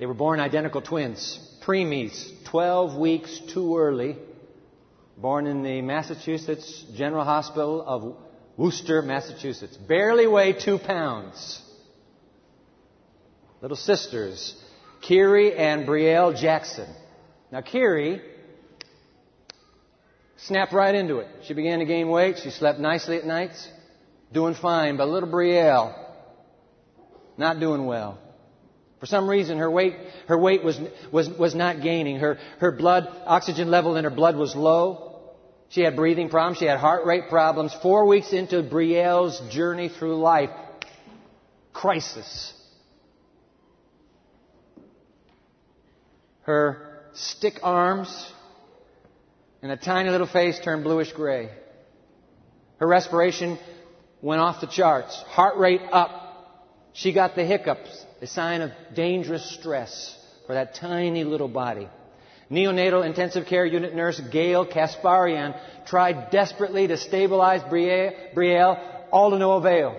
They were born identical twins, preemies, 12 weeks too early, born in the Massachusetts General Hospital of Worcester, Massachusetts. Barely weigh two pounds. Little sisters, Kiri and Brielle Jackson. Now, Kiri snapped right into it. She began to gain weight. She slept nicely at nights, doing fine. But little Brielle, not doing well. For some reason, her weight, her weight was, was, was not gaining. Her, her blood, oxygen level in her blood was low. She had breathing problems. She had heart rate problems. Four weeks into Brielle's journey through life, crisis. Her stick arms and a tiny little face turned bluish gray. Her respiration went off the charts. Heart rate up. She got the hiccups, a sign of dangerous stress for that tiny little body. Neonatal intensive care unit nurse Gail Kasparian tried desperately to stabilize Brielle, all to no avail.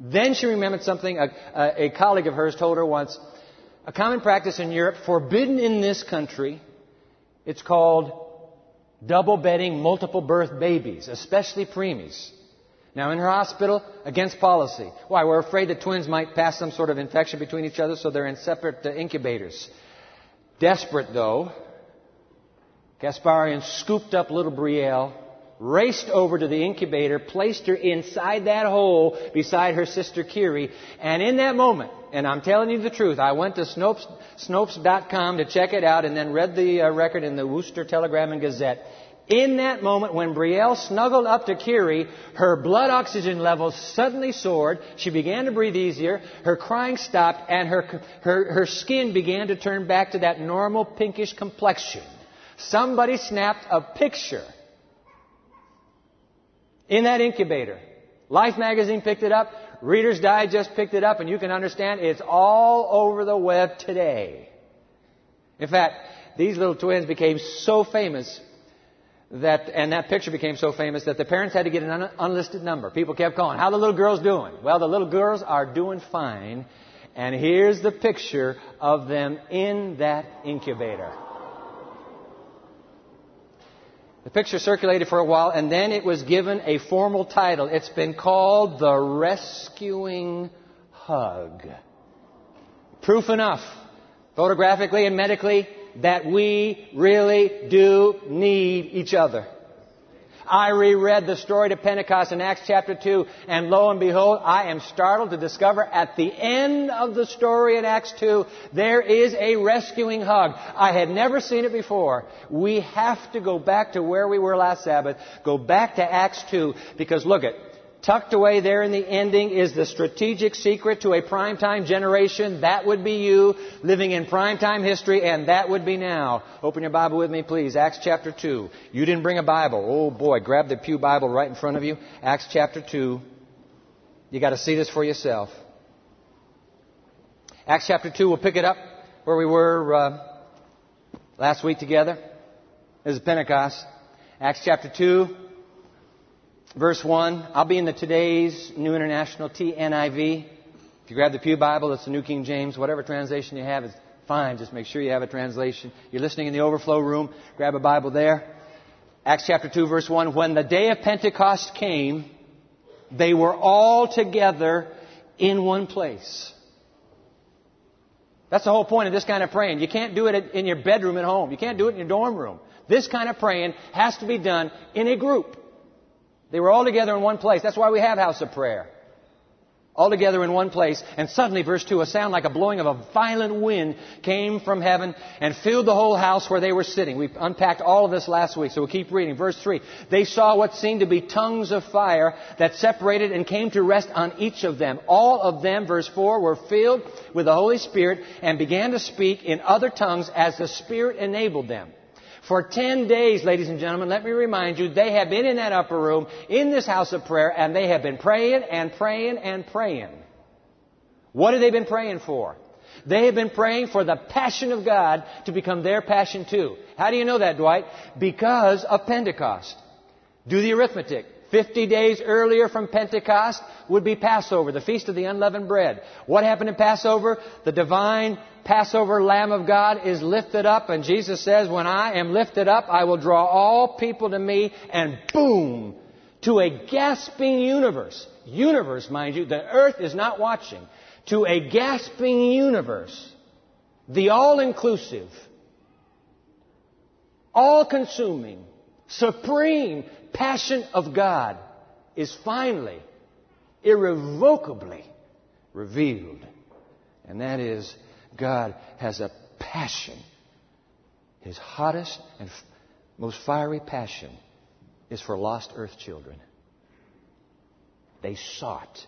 Then she remembered something a, a, a colleague of hers told her once. A common practice in Europe, forbidden in this country, it's called double bedding multiple birth babies, especially preemies. Now, in her hospital, against policy. Why? We're afraid that twins might pass some sort of infection between each other, so they're in separate uh, incubators. Desperate, though, Kasparian scooped up little Brielle, raced over to the incubator, placed her inside that hole beside her sister Kiri, and in that moment, and I'm telling you the truth, I went to Snopes, Snopes.com to check it out and then read the uh, record in the Worcester Telegram and Gazette. In that moment, when Brielle snuggled up to Kiri, her blood oxygen levels suddenly soared. She began to breathe easier. Her crying stopped, and her, her, her skin began to turn back to that normal pinkish complexion. Somebody snapped a picture in that incubator. Life magazine picked it up. Reader's Digest picked it up, and you can understand it's all over the web today. In fact, these little twins became so famous that, and that picture became so famous that the parents had to get an un- unlisted number. People kept calling, how the little girls doing? Well, the little girls are doing fine. And here's the picture of them in that incubator. The picture circulated for a while, and then it was given a formal title. It's been called The Rescuing Hug. Proof enough, photographically and medically, that we really do need each other. I reread the story to Pentecost in Acts chapter 2, and lo and behold, I am startled to discover at the end of the story in Acts 2, there is a rescuing hug. I had never seen it before. We have to go back to where we were last Sabbath, go back to Acts 2, because look at, Tucked away there in the ending is the strategic secret to a primetime generation. That would be you living in primetime history, and that would be now. Open your Bible with me, please. Acts chapter 2. You didn't bring a Bible. Oh boy, grab the Pew Bible right in front of you. Acts chapter 2. You got to see this for yourself. Acts chapter 2, we'll pick it up where we were uh, last week together. This is Pentecost. Acts chapter 2. Verse 1, I'll be in the today's New International TNIV. If you grab the Pew Bible, it's the New King James. Whatever translation you have is fine. Just make sure you have a translation. You're listening in the overflow room, grab a Bible there. Acts chapter 2, verse 1. When the day of Pentecost came, they were all together in one place. That's the whole point of this kind of praying. You can't do it in your bedroom at home. You can't do it in your dorm room. This kind of praying has to be done in a group. They were all together in one place. That's why we have house of prayer. All together in one place. And suddenly, verse 2, a sound like a blowing of a violent wind came from heaven and filled the whole house where they were sitting. We unpacked all of this last week, so we'll keep reading. Verse 3, they saw what seemed to be tongues of fire that separated and came to rest on each of them. All of them, verse 4, were filled with the Holy Spirit and began to speak in other tongues as the Spirit enabled them. For 10 days, ladies and gentlemen, let me remind you, they have been in that upper room, in this house of prayer, and they have been praying and praying and praying. What have they been praying for? They have been praying for the passion of God to become their passion too. How do you know that, Dwight? Because of Pentecost. Do the arithmetic. Fifty days earlier from Pentecost would be Passover, the Feast of the Unleavened Bread. What happened in Passover? The divine Passover Lamb of God is lifted up, and Jesus says, When I am lifted up, I will draw all people to me, and boom, to a gasping universe. Universe, mind you, the earth is not watching. To a gasping universe. The all inclusive, all consuming, supreme passion of God is finally, irrevocably revealed. And that is, God has a passion. His hottest and f- most fiery passion is for lost earth children. They sought.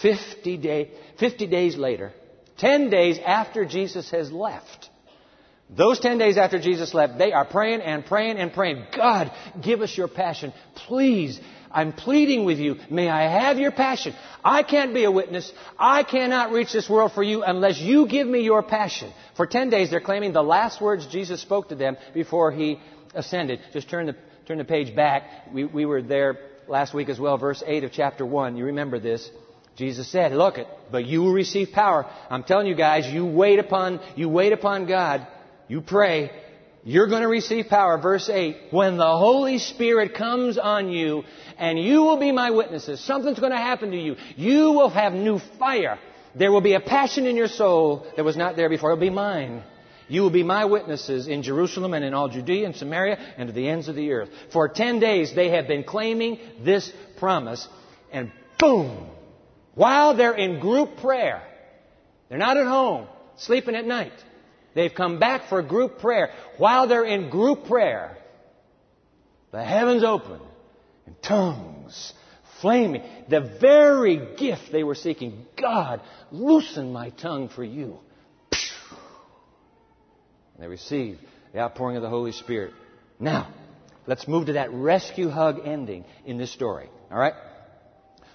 50, day, 50 days later, 10 days after Jesus has left, those 10 days after Jesus left, they are praying and praying and praying. God, give us your passion. Please, I'm pleading with you. May I have your passion. I can't be a witness. I cannot reach this world for you unless you give me your passion. For 10 days, they're claiming the last words Jesus spoke to them before he ascended. Just turn the, turn the page back. We, we were there last week as well, verse 8 of chapter 1. You remember this. Jesus said, look but you will receive power. I'm telling you guys, you wait upon, you wait upon God you pray, you're going to receive power. Verse 8, when the Holy Spirit comes on you, and you will be my witnesses. Something's going to happen to you. You will have new fire. There will be a passion in your soul that was not there before. It'll be mine. You will be my witnesses in Jerusalem and in all Judea and Samaria and to the ends of the earth. For ten days they have been claiming this promise, and boom! While they're in group prayer, they're not at home, sleeping at night. They've come back for group prayer. While they're in group prayer, the heavens open and tongues flaming. The very gift they were seeking. God, loosen my tongue for you. And they receive the outpouring of the Holy Spirit. Now, let's move to that rescue hug ending in this story. All right?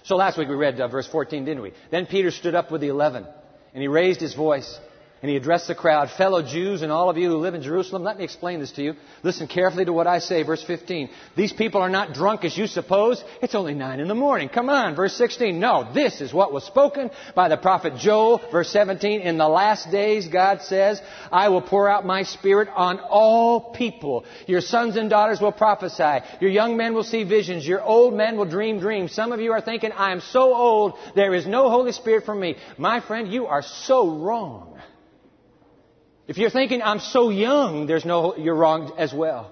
So last week we read uh, verse 14, didn't we? Then Peter stood up with the eleven, and he raised his voice and he addressed the crowd, fellow Jews and all of you who live in Jerusalem, let me explain this to you. Listen carefully to what I say. Verse 15. These people are not drunk as you suppose. It's only nine in the morning. Come on. Verse 16. No, this is what was spoken by the prophet Joel. Verse 17. In the last days, God says, I will pour out my spirit on all people. Your sons and daughters will prophesy. Your young men will see visions. Your old men will dream dreams. Some of you are thinking, I am so old, there is no Holy Spirit for me. My friend, you are so wrong. If you're thinking, I'm so young, there's no, you're wrong as well.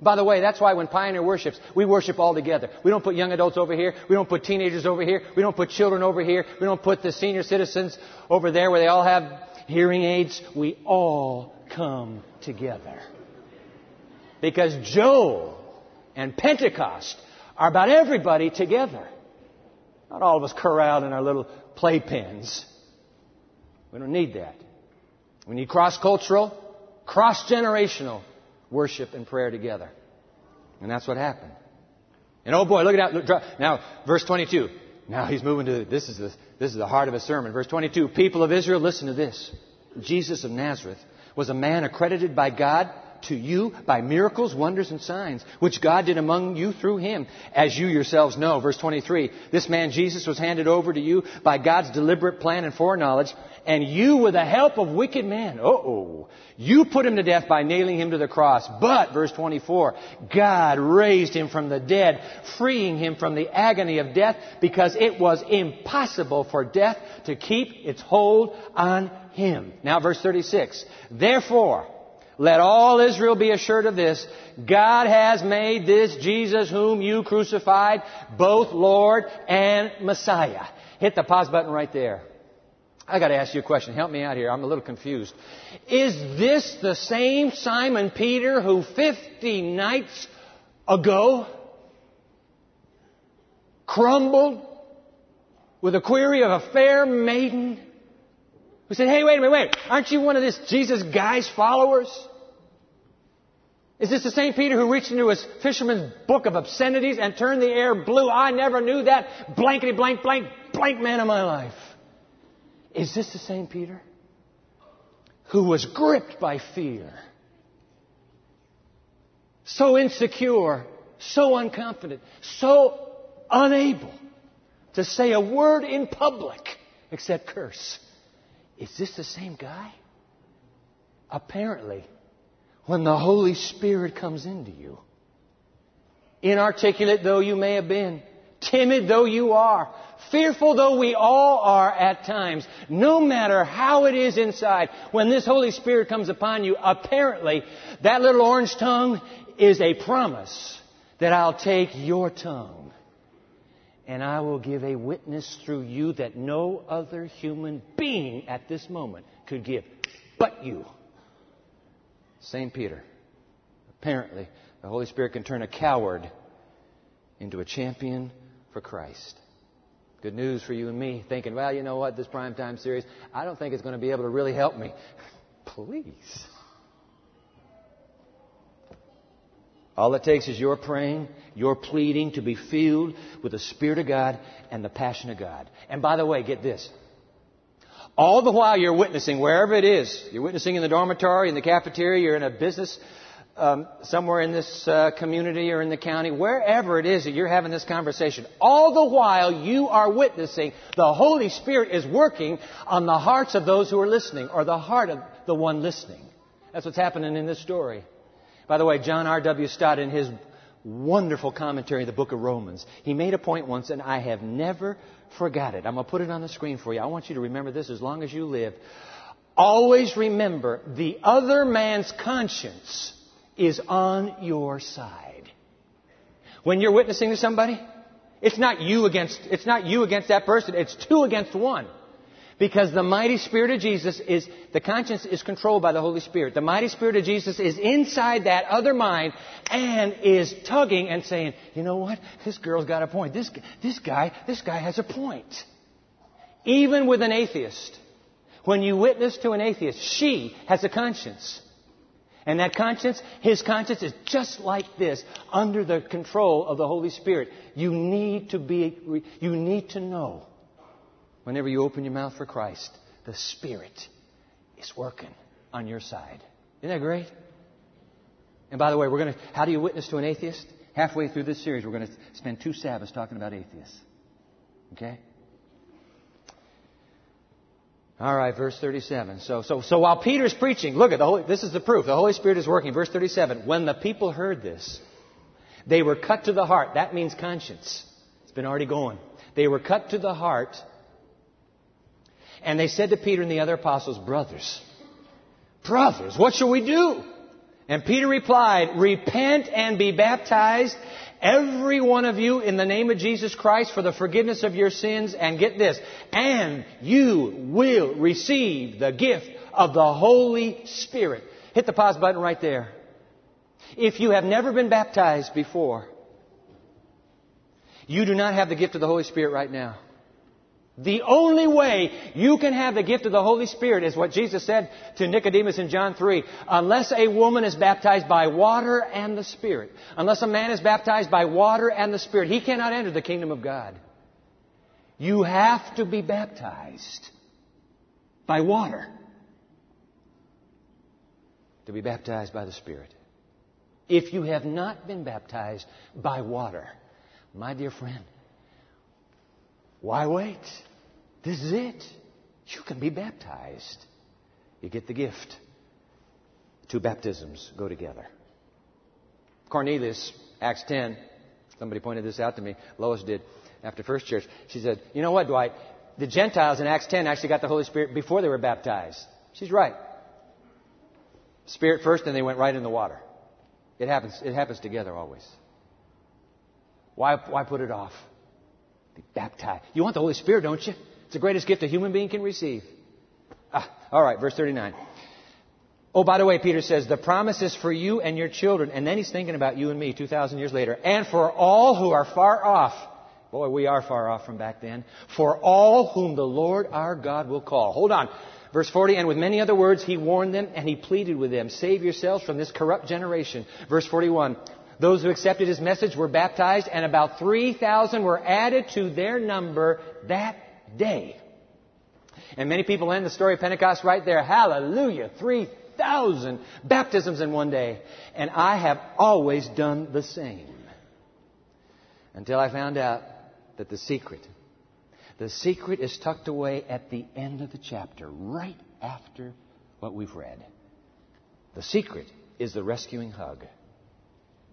By the way, that's why when Pioneer worships, we worship all together. We don't put young adults over here. We don't put teenagers over here. We don't put children over here. We don't put the senior citizens over there where they all have hearing aids. We all come together. Because Joel and Pentecost are about everybody together. Not all of us corralled in our little playpens. We don't need that. We need cross cultural, cross generational worship and prayer together. And that's what happened. And oh boy, look at that. Now, verse 22. Now he's moving to, this is the, this is the heart of a sermon. Verse 22. People of Israel, listen to this. Jesus of Nazareth was a man accredited by God to you by miracles, wonders, and signs, which God did among you through him, as you yourselves know. Verse 23. This man Jesus was handed over to you by God's deliberate plan and foreknowledge, and you with the help of wicked men. oh. You put him to death by nailing him to the cross. But, verse 24, God raised him from the dead, freeing him from the agony of death because it was impossible for death to keep its hold on him. Now, verse 36. Therefore, let all Israel be assured of this. God has made this Jesus whom you crucified both Lord and Messiah. Hit the pause button right there. I got to ask you a question. Help me out here. I'm a little confused. Is this the same Simon Peter who 50 nights ago crumbled with a query of a fair maiden who said, Hey, wait a minute, wait. Aren't you one of this Jesus guy's followers? Is this the same Peter who reached into his fisherman's book of obscenities and turned the air blue? I never knew that blankety blank blank blank man of my life. Is this the same Peter who was gripped by fear? So insecure so unconfident, so unable to say a word in public except curse. Is this the same guy? Apparently, when the Holy Spirit comes into you, inarticulate though you may have been, timid though you are, fearful though we all are at times, no matter how it is inside, when this Holy Spirit comes upon you, apparently that little orange tongue is a promise that I'll take your tongue and I will give a witness through you that no other human being at this moment could give but you. St. Peter. Apparently, the Holy Spirit can turn a coward into a champion for Christ. Good news for you and me, thinking, well, you know what, this prime time series, I don't think it's going to be able to really help me. Please. All it takes is your praying, your pleading to be filled with the Spirit of God and the passion of God. And by the way, get this. All the while you're witnessing, wherever it is, you're witnessing in the dormitory, in the cafeteria, you're in a business um, somewhere in this uh, community or in the county, wherever it is that you're having this conversation, all the while you are witnessing, the Holy Spirit is working on the hearts of those who are listening, or the heart of the one listening. That's what's happening in this story. By the way, John R.W. Stott, in his wonderful commentary the book of Romans, he made a point once, and I have never forgot it. I'm going to put it on the screen for you. I want you to remember this as long as you live. Always remember the other man's conscience is on your side. When you're witnessing to somebody, it's not you against, it's not you against that person, it's two against one. Because the mighty Spirit of Jesus is, the conscience is controlled by the Holy Spirit. The mighty Spirit of Jesus is inside that other mind and is tugging and saying, you know what? This girl's got a point. This, this guy, this guy has a point. Even with an atheist, when you witness to an atheist, she has a conscience. And that conscience, his conscience is just like this, under the control of the Holy Spirit. You need to be, you need to know, whenever you open your mouth for Christ, the Spirit is working on your side. Isn't that great? And by the way, we're going to, how do you witness to an atheist? Halfway through this series, we're going to spend two Sabbaths talking about atheists. Okay? All right, verse 37. So, so, so while Peter's preaching, look at the Holy, this is the proof. The Holy Spirit is working. Verse 37. When the people heard this, they were cut to the heart. That means conscience. It's been already going. They were cut to the heart. And they said to Peter and the other apostles, brothers, brothers, what shall we do? And Peter replied, repent and be baptized every one of you in the name of Jesus Christ for the forgiveness of your sins. And get this, and you will receive the gift of the Holy Spirit. Hit the pause button right there. If you have never been baptized before, you do not have the gift of the Holy Spirit right now. The only way you can have the gift of the Holy Spirit is what Jesus said to Nicodemus in John 3. Unless a woman is baptized by water and the Spirit, unless a man is baptized by water and the Spirit, he cannot enter the kingdom of God. You have to be baptized by water to be baptized by the Spirit. If you have not been baptized by water, my dear friend, why wait? This is it. You can be baptized. You get the gift. Two baptisms go together. Cornelius, Acts 10, somebody pointed this out to me. Lois did after First Church. She said, You know what, Dwight? The Gentiles in Acts 10 actually got the Holy Spirit before they were baptized. She's right. Spirit first, and they went right in the water. It happens, it happens together always. Why, why put it off? Be baptized. You want the Holy Spirit, don't you? It's the greatest gift a human being can receive. Ah, all right, verse 39. Oh, by the way, Peter says, the promise is for you and your children. And then he's thinking about you and me 2,000 years later. And for all who are far off. Boy, we are far off from back then. For all whom the Lord our God will call. Hold on. Verse 40, and with many other words he warned them and he pleaded with them, save yourselves from this corrupt generation. Verse 41, those who accepted his message were baptized and about 3,000 were added to their number that day. And many people end the story of Pentecost right there. Hallelujah. 3,000 baptisms in one day. And I have always done the same. until I found out that the secret, the secret is tucked away at the end of the chapter, right after what we've read. The secret is the rescuing hug.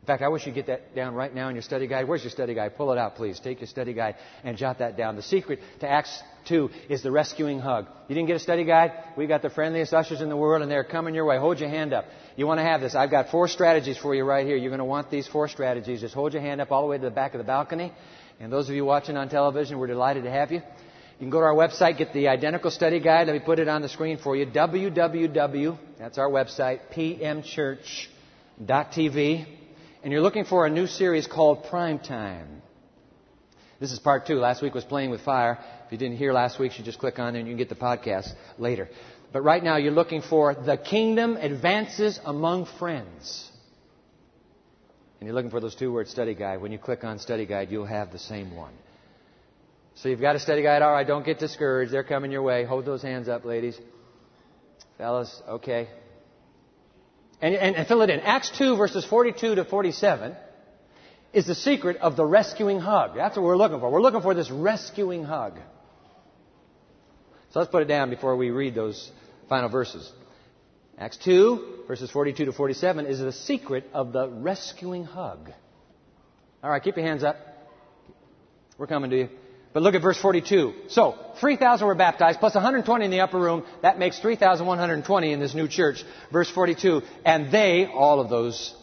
In fact, I wish you'd get that down right now in your study guide. Where's your study guide? Pull it out, please. Take your study guide and jot that down. The secret to Acts 2 is the rescuing hug. You didn't get a study guide? We got the friendliest ushers in the world, and they're coming your way. Hold your hand up. You want to have this. I've got four strategies for you right here. You're going to want these four strategies. Just hold your hand up all the way to the back of the balcony. And those of you watching on television, we're delighted to have you. You can go to our website, get the identical study guide. Let me put it on the screen for you. www, that's our website, pmchurch.tv and you're looking for a new series called Prime Time. This is part two. Last week was Playing with Fire. If you didn't hear last week, you just click on there and you can get the podcast later. But right now, you're looking for The Kingdom Advances Among Friends. And you're looking for those two words, study guide. When you click on study guide, you'll have the same one. So you've got a study guide. All right, don't get discouraged. They're coming your way. Hold those hands up, ladies. Fellas, okay. And, and, and fill it in. Acts 2, verses 42 to 47 is the secret of the rescuing hug. That's what we're looking for. We're looking for this rescuing hug. So let's put it down before we read those final verses. Acts 2, verses 42 to 47 is the secret of the rescuing hug. All right, keep your hands up. We're coming to you. But look at verse 42. So, 3,000 were baptized, plus 120 in the upper room. That makes 3,120 in this new church. Verse 42. And they, all of those,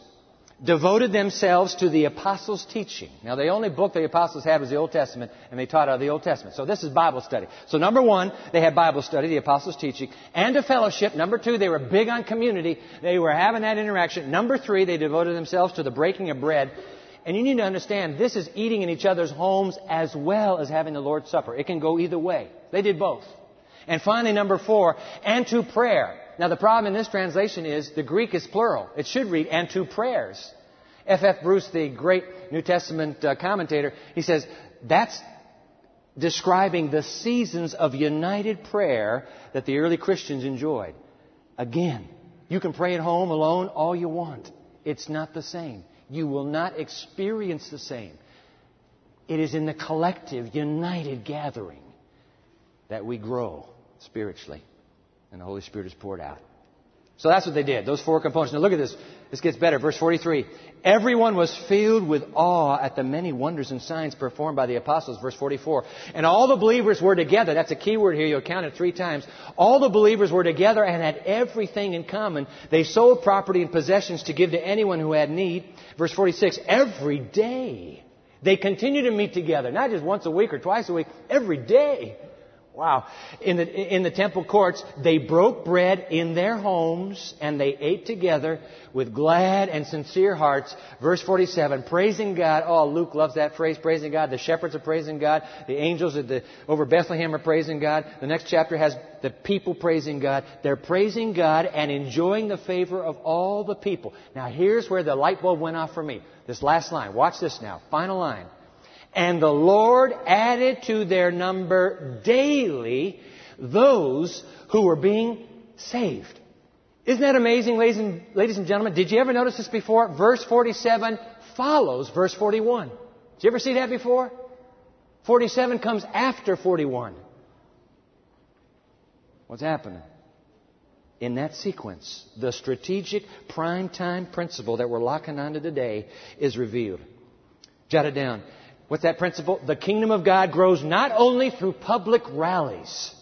devoted themselves to the apostles' teaching. Now, the only book the apostles had was the Old Testament, and they taught out of the Old Testament. So this is Bible study. So number one, they had Bible study, the apostles' teaching, and a fellowship. Number two, they were big on community. They were having that interaction. Number three, they devoted themselves to the breaking of bread. And you need to understand, this is eating in each other's homes as well as having the Lord's Supper. It can go either way. They did both. And finally, number four, and to prayer. Now, the problem in this translation is the Greek is plural. It should read, and to prayers. F. F. Bruce, the great New Testament uh, commentator, he says, that's describing the seasons of united prayer that the early Christians enjoyed. Again, you can pray at home alone all you want. It's not the same you will not experience the same. It is in the collective, united gathering that we grow spiritually and the Holy Spirit is poured out. So that's what they did, those four components. Now look at this. This gets better. Verse 43. Everyone was filled with awe at the many wonders and signs performed by the apostles. Verse 44. And all the believers were together. That's a key word here. You'll count it three times. All the believers were together and had everything in common. They sold property and possessions to give to anyone who had need. Verse 46. Every day. They continued to meet together. Not just once a week or twice a week. Every day. Wow. In the, in the temple courts, they broke bread in their homes and they ate together with glad and sincere hearts. Verse 47, praising God. Oh, Luke loves that phrase, praising God. The shepherds are praising God. The angels the, over Bethlehem are praising God. The next chapter has the people praising God. They're praising God and enjoying the favor of all the people. Now here's where the light bulb went off for me. This last line. Watch this now. Final line. And the Lord added to their number daily those who were being saved. Isn't that amazing, ladies and, ladies and gentlemen? Did you ever notice this before? Verse 47 follows verse 41. Did you ever see that before? 47 comes after 41. What's happening? In that sequence, the strategic prime time principle that we're locking onto today is revealed. Jot it down. What's that principle? The kingdom of God grows not only through public rallies.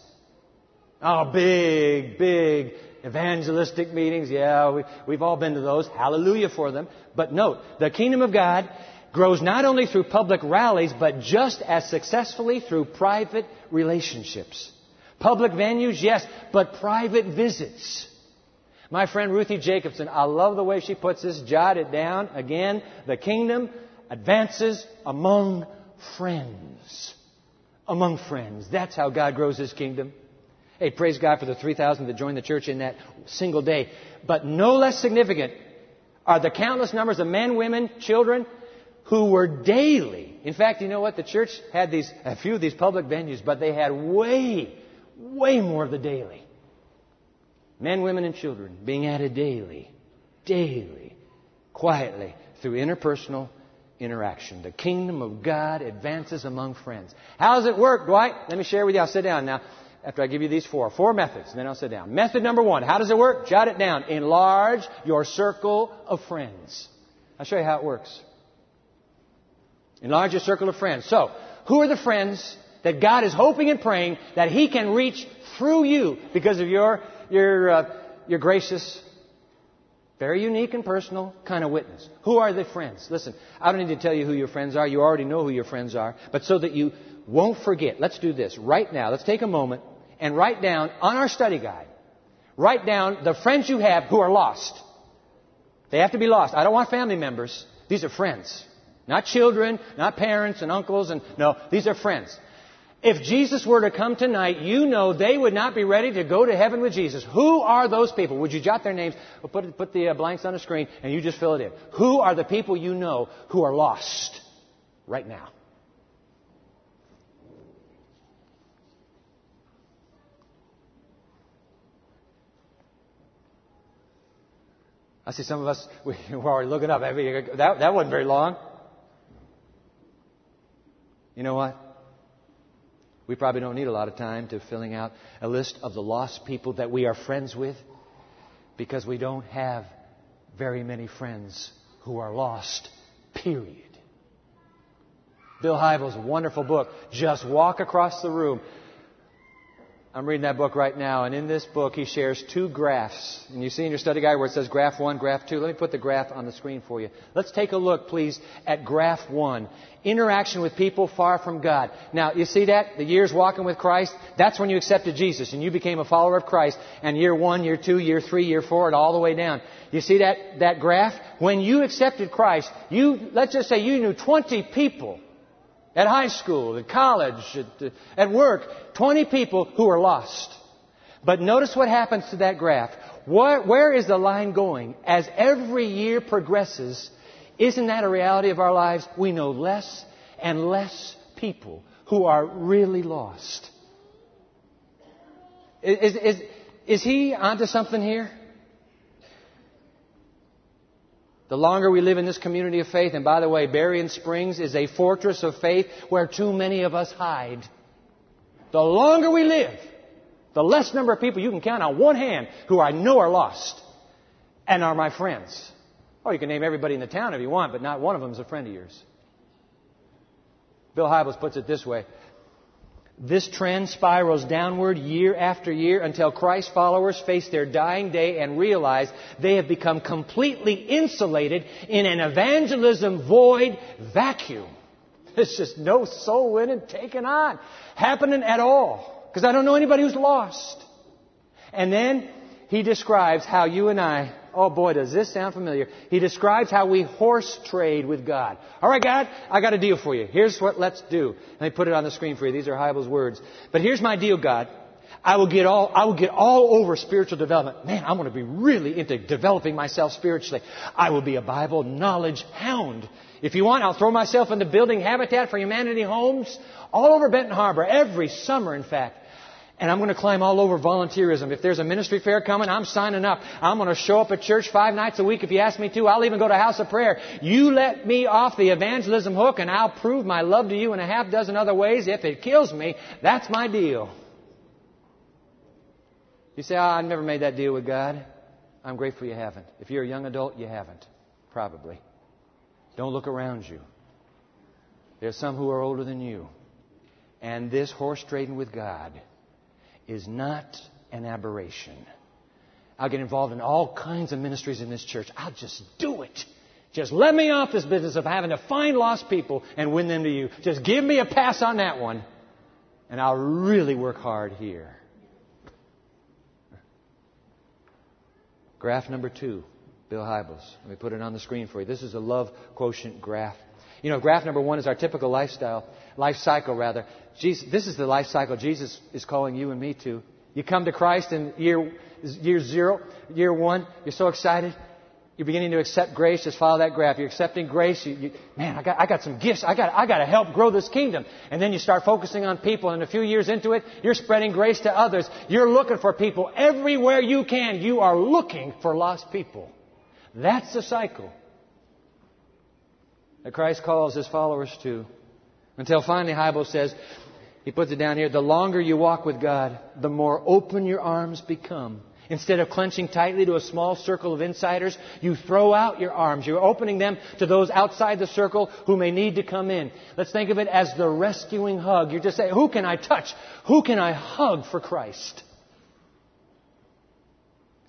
Oh, big, big evangelistic meetings. Yeah, we, we've all been to those. Hallelujah for them. But note, the kingdom of God grows not only through public rallies, but just as successfully through private relationships. Public venues, yes, but private visits. My friend Ruthie Jacobsen, I love the way she puts this. Jot it down. Again, the kingdom advances among friends. Among friends. That's how God grows His kingdom. Hey, praise God for the 3,000 that joined the church in that single day. But no less significant are the countless numbers of men, women, children who were daily. In fact, you know what? The church had these, a few of these public venues, but they had way, way more of the daily. Men, women, and children being added daily, daily, quietly, through interpersonal interaction. The kingdom of God advances among friends. How does it work, Dwight? Let me share with you. I'll sit down now after I give you these four. Four methods, then I'll sit down. Method number one. How does it work? Jot it down. Enlarge your circle of friends. I'll show you how it works. Enlarge your circle of friends. So, who are the friends that God is hoping and praying that He can reach through you because of your, your, uh, your gracious, very unique and personal kind of witness. Who are the friends? Listen, I don't need to tell you who your friends are. You already know who your friends are. But so that you won't forget, let's do this right now. Let's take a moment and write down on our study guide, write down the friends you have who are lost. They have to be lost. I don't want family members. These are friends. Not children, not parents and uncles and no, these are friends. If Jesus were to come tonight, you know they would not be ready to go to heaven with Jesus. Who are those people? Would you jot their names? Or put, put the uh, blanks on the screen and you just fill it in. Who are the people you know who are lost right now? I see some of us, we, are already looking up. That, that wasn't very long. You know what? We probably don't need a lot of time to filling out a list of the lost people that we are friends with because we don't have very many friends who are lost, period. Bill Hybels' wonderful book, Just Walk Across the Room. I'm reading that book right now, and in this book, he shares two graphs. And you see in your study guide where it says graph one, graph two. Let me put the graph on the screen for you. Let's take a look, please, at graph one. Interaction with people far from God. Now, you see that? The years walking with Christ? That's when you accepted Jesus and you became a follower of Christ. And year one, year two, year three, year four, and all the way down. You see that, that graph? When you accepted Christ, you, let's just say you knew 20 people at high school, at college, at, uh, at work, 20 people who are lost. But notice what happens to that graph. Where, where is the line going? As every year progresses, isn't that a reality of our lives? We know less and less people who are really lost. Is, is, is he onto something here? The longer we live in this community of faith, and by the way, Berrien Springs is a fortress of faith where too many of us hide. The longer we live, the less number of people you can count on one hand who I know are lost and are my friends. Oh, you can name everybody in the town if you want, but not one of them is a friend of yours. Bill Hybels puts it this way this trend spirals downward year after year until Christ followers face their dying day and realize they have become completely insulated in an evangelism void vacuum. There's just no soul winning taken on happening at all. Because I don't know anybody who's lost. And then he describes how you and I Oh boy, does this sound familiar. He describes how we horse trade with God. All right, God, I got a deal for you. Here's what let's do. Let me put it on the screen for you. These are Hybels' words. But here's my deal, God. I will get all, I will get all over spiritual development. Man, I'm going to be really into developing myself spiritually. I will be a Bible knowledge hound. If you want, I'll throw myself into building Habitat for Humanity homes all over Benton Harbor every summer, in fact. And I'm going to climb all over volunteerism. If there's a ministry fair coming, I'm signing up. I'm going to show up at church five nights a week if you ask me to. I'll even go to house of prayer. You let me off the evangelism hook and I'll prove my love to you in a half dozen other ways. If it kills me, that's my deal. You say, oh, I've never made that deal with God. I'm grateful you haven't. If you're a young adult, you haven't. Probably. Don't look around you. There's some who are older than you. And this horse trading with God is not an aberration. I'll get involved in all kinds of ministries in this church. I'll just do it. Just let me off this business of having to find lost people and win them to you. Just give me a pass on that one, and I'll really work hard here. Graph number two, Bill Hybels. Let me put it on the screen for you. This is a love quotient graph. You know, graph number one is our typical lifestyle, life cycle rather. Jesus, this is the life cycle Jesus is calling you and me to. You come to Christ in year, year zero, year one, you're so excited. You're beginning to accept grace. Just follow that graph. You're accepting grace. You, you, man, I got, I got some gifts. I got, I got to help grow this kingdom. And then you start focusing on people. And a few years into it, you're spreading grace to others. You're looking for people everywhere you can. You are looking for lost people. That's the cycle. That Christ calls his followers to. Until finally, Hybels says, he puts it down here, the longer you walk with God, the more open your arms become. Instead of clenching tightly to a small circle of insiders, you throw out your arms. You're opening them to those outside the circle who may need to come in. Let's think of it as the rescuing hug. You're just saying, who can I touch? Who can I hug for Christ?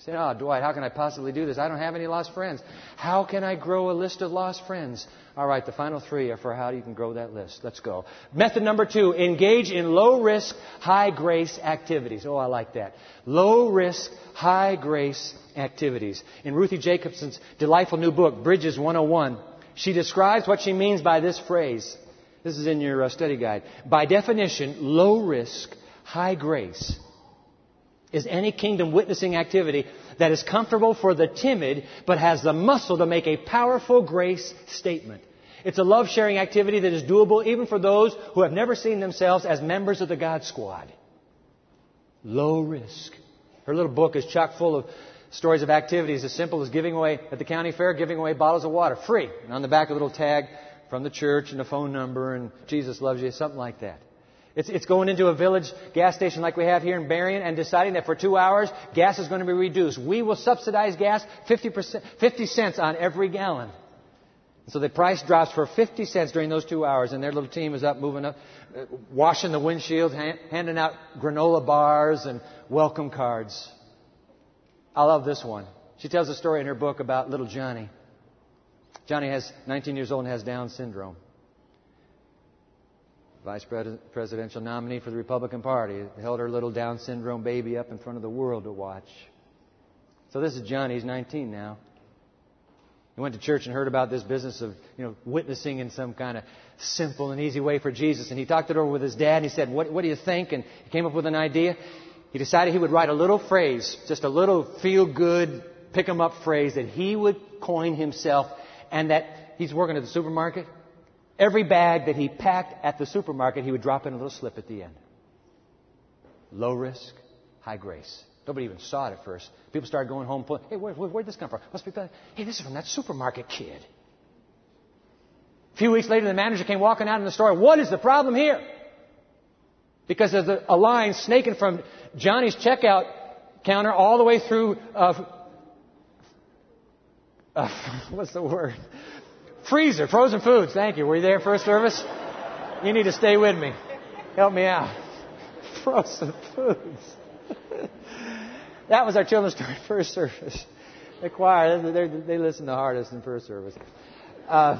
Say, oh, Dwight, how can I possibly do this? I don't have any lost friends. How can I grow a list of lost friends? All right, the final three are for how you can grow that list. Let's go. Method number two, engage in low risk, high grace activities. Oh, I like that. Low risk, high grace activities. In Ruthie Jacobsen's delightful new book, Bridges 101, she describes what she means by this phrase. This is in your uh, study guide. By definition, low risk, high grace is any kingdom witnessing activity that is comfortable for the timid, but has the muscle to make a powerful grace statement. It's a love sharing activity that is doable even for those who have never seen themselves as members of the God Squad. Low risk. Her little book is chock full of stories of activities as simple as giving away at the county fair, giving away bottles of water free. And on the back, a little tag from the church and a phone number and Jesus loves you, something like that. It's, it's going into a village gas station like we have here in Berrien and deciding that for two hours, gas is going to be reduced. We will subsidize gas 50%, 50 cents on every gallon. So the price drops for 50 cents during those two hours, and their little team is up, moving up, uh, washing the windshield, handing out granola bars and welcome cards. I love this one. She tells a story in her book about little Johnny. Johnny has 19 years old and has Down syndrome vice presidential nominee for the Republican Party, held her little Down syndrome baby up in front of the world to watch. So this is Johnny. He's 19 now. He went to church and heard about this business of, you know, witnessing in some kind of simple and easy way for Jesus. And he talked it over with his dad and he said, what, what do you think? And he came up with an idea. He decided he would write a little phrase, just a little feel good, pick 'em up phrase that he would coin himself and that he's working at the supermarket Every bag that he packed at the supermarket, he would drop in a little slip at the end. Low risk, high grace. Nobody even saw it at first. People started going home, pulling, hey, where, where, where'd this come from? Must be, hey, this is from that supermarket kid. A few weeks later, the manager came walking out in the store. What is the problem here? Because there's a, a line snaking from Johnny's checkout counter all the way through, uh, uh, what's the word? Freezer, frozen foods. Thank you. Were you there first service? You need to stay with me. Help me out. Frozen foods. that was our children's story first service. The choir, they, they listen the hardest in first service. Uh,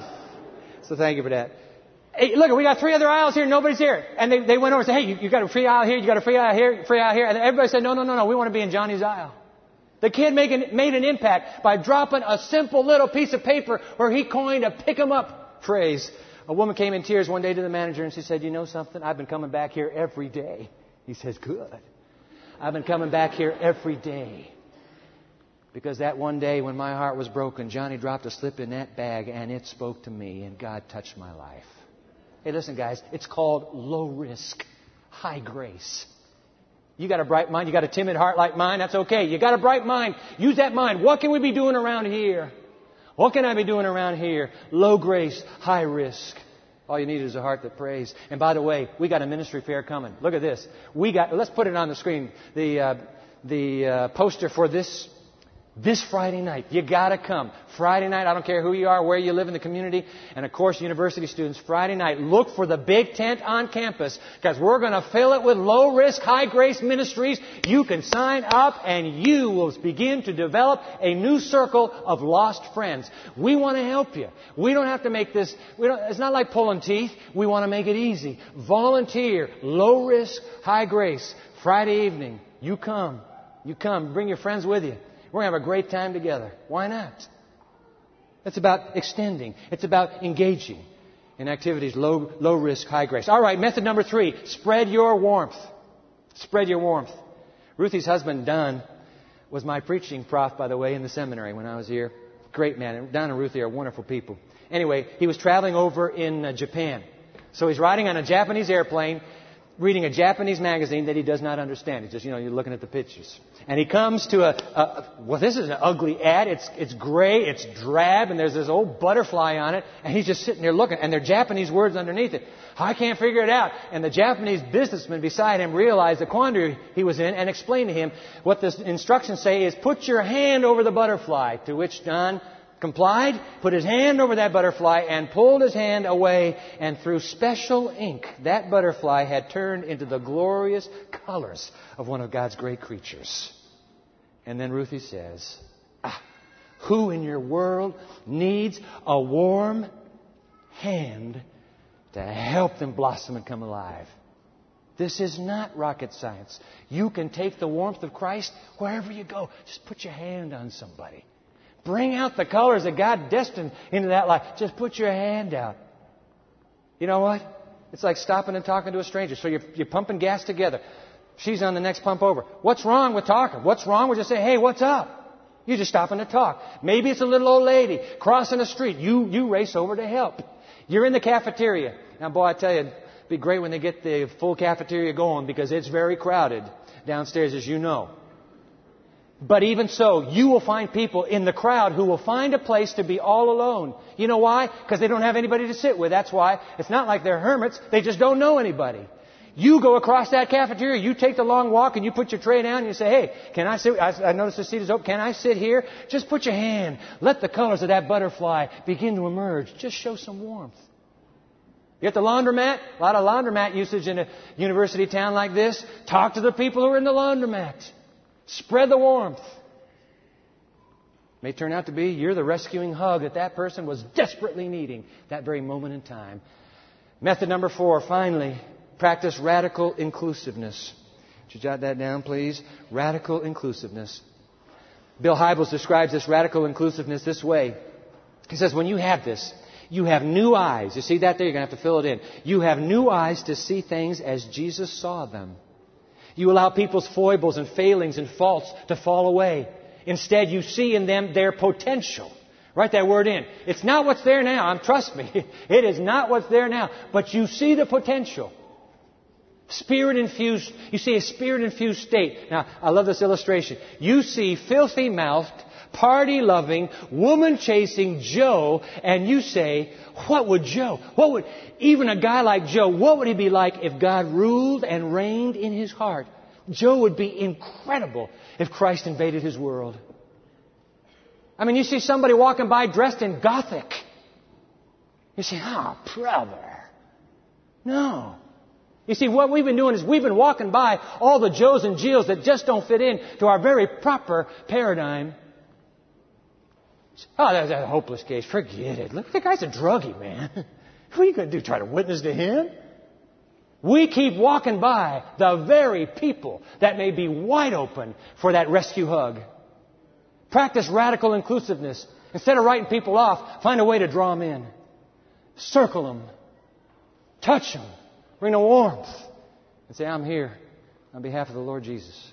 so thank you for that. Hey, look, we got three other aisles here. Nobody's here. And they, they went over and said, hey, you, you got a free aisle here. You got a free aisle here, free aisle here. And everybody said, no, no, no, no. We want to be in Johnny's aisle. The kid made an, made an impact by dropping a simple little piece of paper where he coined a pick 'em up phrase. A woman came in tears one day to the manager and she said, You know something? I've been coming back here every day. He says, Good. I've been coming back here every day. Because that one day when my heart was broken, Johnny dropped a slip in that bag and it spoke to me and God touched my life. Hey, listen, guys, it's called low risk, high grace. You got a bright mind. You got a timid heart like mine. That's okay. You got a bright mind. Use that mind. What can we be doing around here? What can I be doing around here? Low grace, high risk. All you need is a heart that prays. And by the way, we got a ministry fair coming. Look at this. We got. Let's put it on the screen. The uh, the uh, poster for this this Friday night, you gotta come. Friday night, I don't care who you are, where you live in the community, and of course, university students, Friday night, look for the big tent on campus, because we're gonna fill it with low risk, high grace ministries. You can sign up and you will begin to develop a new circle of lost friends. We want to help you. We don't have to make this, it's not like pulling teeth. We want to make it easy. Volunteer, low risk, high grace. Friday evening, you come. You come. Bring your friends with you. We're going to have a great time together. Why not? It's about extending. It's about engaging in activities low, low risk, high grace. All right, method number three. Spread your warmth. Spread your warmth. Ruthie's husband, Don, was my preaching prof, by the way, in the seminary when I was here. Great man. Don and Ruthie are wonderful people. Anyway, he was traveling over in uh, Japan. So he's riding on a Japanese airplane reading a Japanese magazine that he does not understand. He's just, you know, you're looking at the pictures. And he comes to a, a well, this is an ugly ad. It's, it's gray, it's drab, and there's this old butterfly on it, and he's just sitting there looking, and there are Japanese words underneath it. I can't figure it out. And the Japanese businessman beside him realized the quandary he was in and explained to him what the instructions say is put your hand over the butterfly, to which Don complied, put his hand over that butterfly, and pulled his hand away, and through special ink, that butterfly had turned into the glorious colors of one of God's great creatures. And then Ruthie says, ah, Who in your world needs a warm hand to help them blossom and come alive? This is not rocket science. You can take the warmth of Christ wherever you go. Just put your hand on somebody. Bring out the colors that God destined into that life. Just put your hand out. You know what? It's like stopping and talking to a stranger. So you're, you're pumping gas together. She's on the next pump over. What's wrong with talking? What's wrong with just saying, hey, what's up? You're just stopping to talk. Maybe it's a little old lady crossing the street. You, you race over to help. You're in the cafeteria. Now, boy, I tell you, it'd be great when they get the full cafeteria going because it's very crowded downstairs, as you know. But even so, you will find people in the crowd who will find a place to be all alone. You know why? Because they don't have anybody to sit with. That's why. It's not like they're hermits. They just don't know anybody. You go across that cafeteria, you take the long walk and you put your tray down and you say, hey, can I sit? I, I notice the seat is open. Can I sit here? Just put your hand. Let the colors of that butterfly begin to emerge. Just show some warmth. You at the laundromat? A lot of laundromat usage in a university town like this. Talk to the people who are in the laundromat. Spread the warmth. May turn out to be you're the rescuing hug that that person was desperately needing that very moment in time. Method number four, finally, practice radical inclusiveness. Would you jot that down, please? Radical inclusiveness. Bill Hybels describes this radical inclusiveness this way. He says, when you have this, you have new eyes. You see that there? You're going to have to fill it in. You have new eyes to see things as Jesus saw them. You allow people's foibles and failings and faults to fall away. Instead, you see in them their potential. Write that word in. It's not what's there now. Trust me. It is not what's there now. But you see the potential. Spirit infused, you see a spirit infused state. Now, I love this illustration. You see filthy mouthed, party loving, woman chasing Joe, and you say, what would Joe, what would, even a guy like Joe, what would he be like if God ruled and reigned in his heart? Joe would be incredible if Christ invaded his world. I mean, you see somebody walking by dressed in Gothic. You say, oh, brother. No. You see, what we've been doing is we've been walking by all the Joes and Jills that just don't fit in to our very proper paradigm. Oh, that's a hopeless case. Forget it. Look, the guy's a druggie, man. What are you going to do? Try to witness to him? We keep walking by the very people that may be wide open for that rescue hug. Practice radical inclusiveness. Instead of writing people off, find a way to draw them in. Circle them. Touch them. Bring the warmth. And say, I'm here on behalf of the Lord Jesus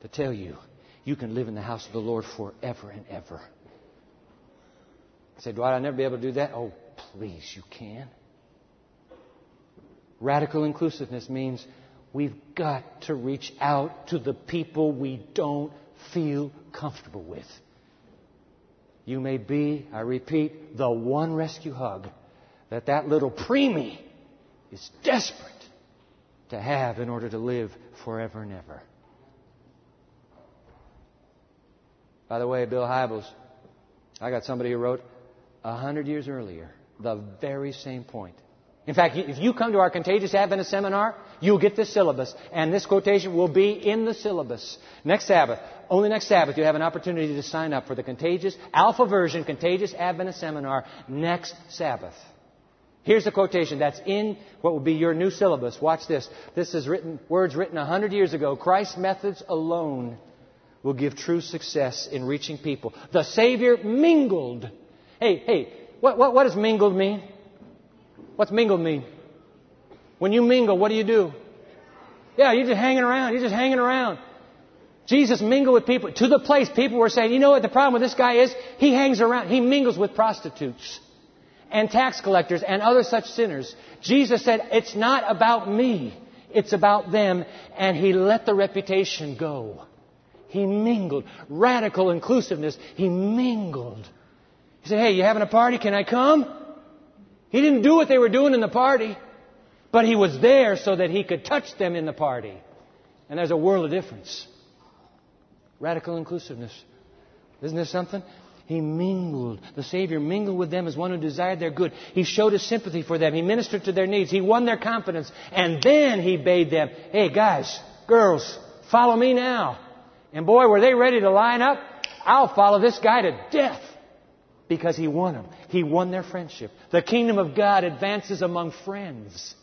to tell you you can live in the house of the Lord forever and ever. Say, Dwight, I'll never be able to do that. Oh, please, you can. Radical inclusiveness means we've got to reach out to the people we don't feel comfortable with. You may be, I repeat, the one rescue hug that that little preemie is desperate to have in order to live forever and ever. By the way, Bill Hybels, I got somebody who wrote a hundred years earlier the very same point. In fact, if you come to our Contagious Adventist seminar, you'll get this syllabus, and this quotation will be in the syllabus. Next Sabbath, only next Sabbath, you have an opportunity to sign up for the Contagious Alpha Version Contagious Adventist Seminar next Sabbath. Here's the quotation that's in what will be your new syllabus. Watch this. This is written, words written a hundred years ago. Christ's methods alone will give true success in reaching people. The Savior mingled. Hey, hey, what, what, what does mingled mean? What's mingled mean? When you mingle, what do you do? Yeah, you're just hanging around. You're just hanging around. Jesus mingled with people to the place people were saying, you know what the problem with this guy is? He hangs around. He mingles with prostitutes and tax collectors and other such sinners. Jesus said, it's not about me. It's about them. And he let the reputation go. He mingled. Radical inclusiveness. He mingled. He said, Hey, you having a party? Can I come? He didn't do what they were doing in the party, but he was there so that he could touch them in the party. And there's a world of difference. Radical inclusiveness. Isn't this something? He mingled. The Savior mingled with them as one who desired their good. He showed his sympathy for them. He ministered to their needs. He won their confidence. And then he bade them, hey guys, girls, follow me now. And boy, were they ready to line up. I'll follow this guy to death. Because he won them. He won their friendship. The kingdom of God advances among friends.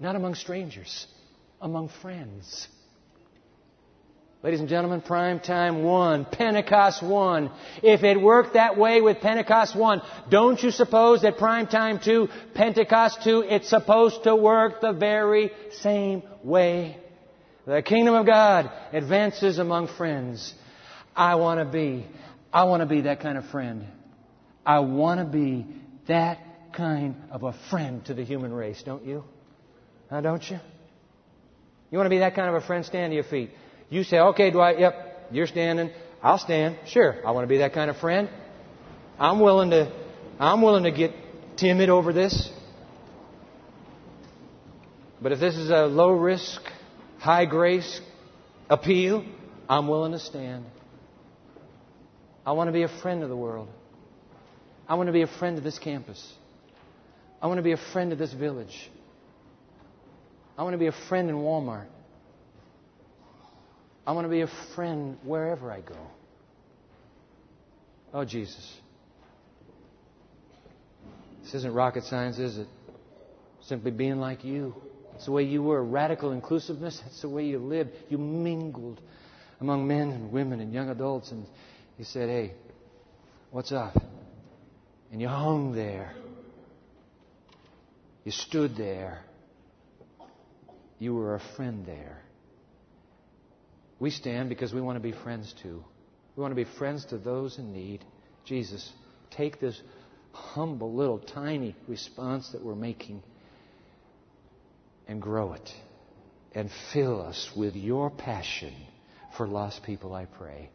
Not among strangers. Among friends. Ladies and gentlemen, prime time one, Pentecost one. If it worked that way with Pentecost one, don't you suppose that prime time two, Pentecost two, it's supposed to work the very same way? The kingdom of God advances among friends. I want to be, I want to be that kind of friend. I want to be that kind of a friend to the human race, don't you? Now, don't you? You want to be that kind of a friend? Stand to your feet. You say, okay, Dwight, yep, you're standing. I'll stand. Sure, I want to be that kind of friend. I'm willing to, I'm willing to get timid over this. But if this is a low risk, high grace appeal, I'm willing to stand. I want to be a friend of the world. I want to be a friend of this campus. I want to be a friend of this village. I want to be a friend in Walmart. I want to be a friend wherever I go. Oh, Jesus. This isn't rocket science, is it? Simply being like you. It's the way you were. Radical inclusiveness, that's the way you lived. You mingled among men and women and young adults, and you said, hey, what's up? And you hung there. You stood there. You were a friend there. We stand because we want to be friends too. We want to be friends to those in need. Jesus, take this humble little tiny response that we're making and grow it and fill us with your passion for lost people, I pray.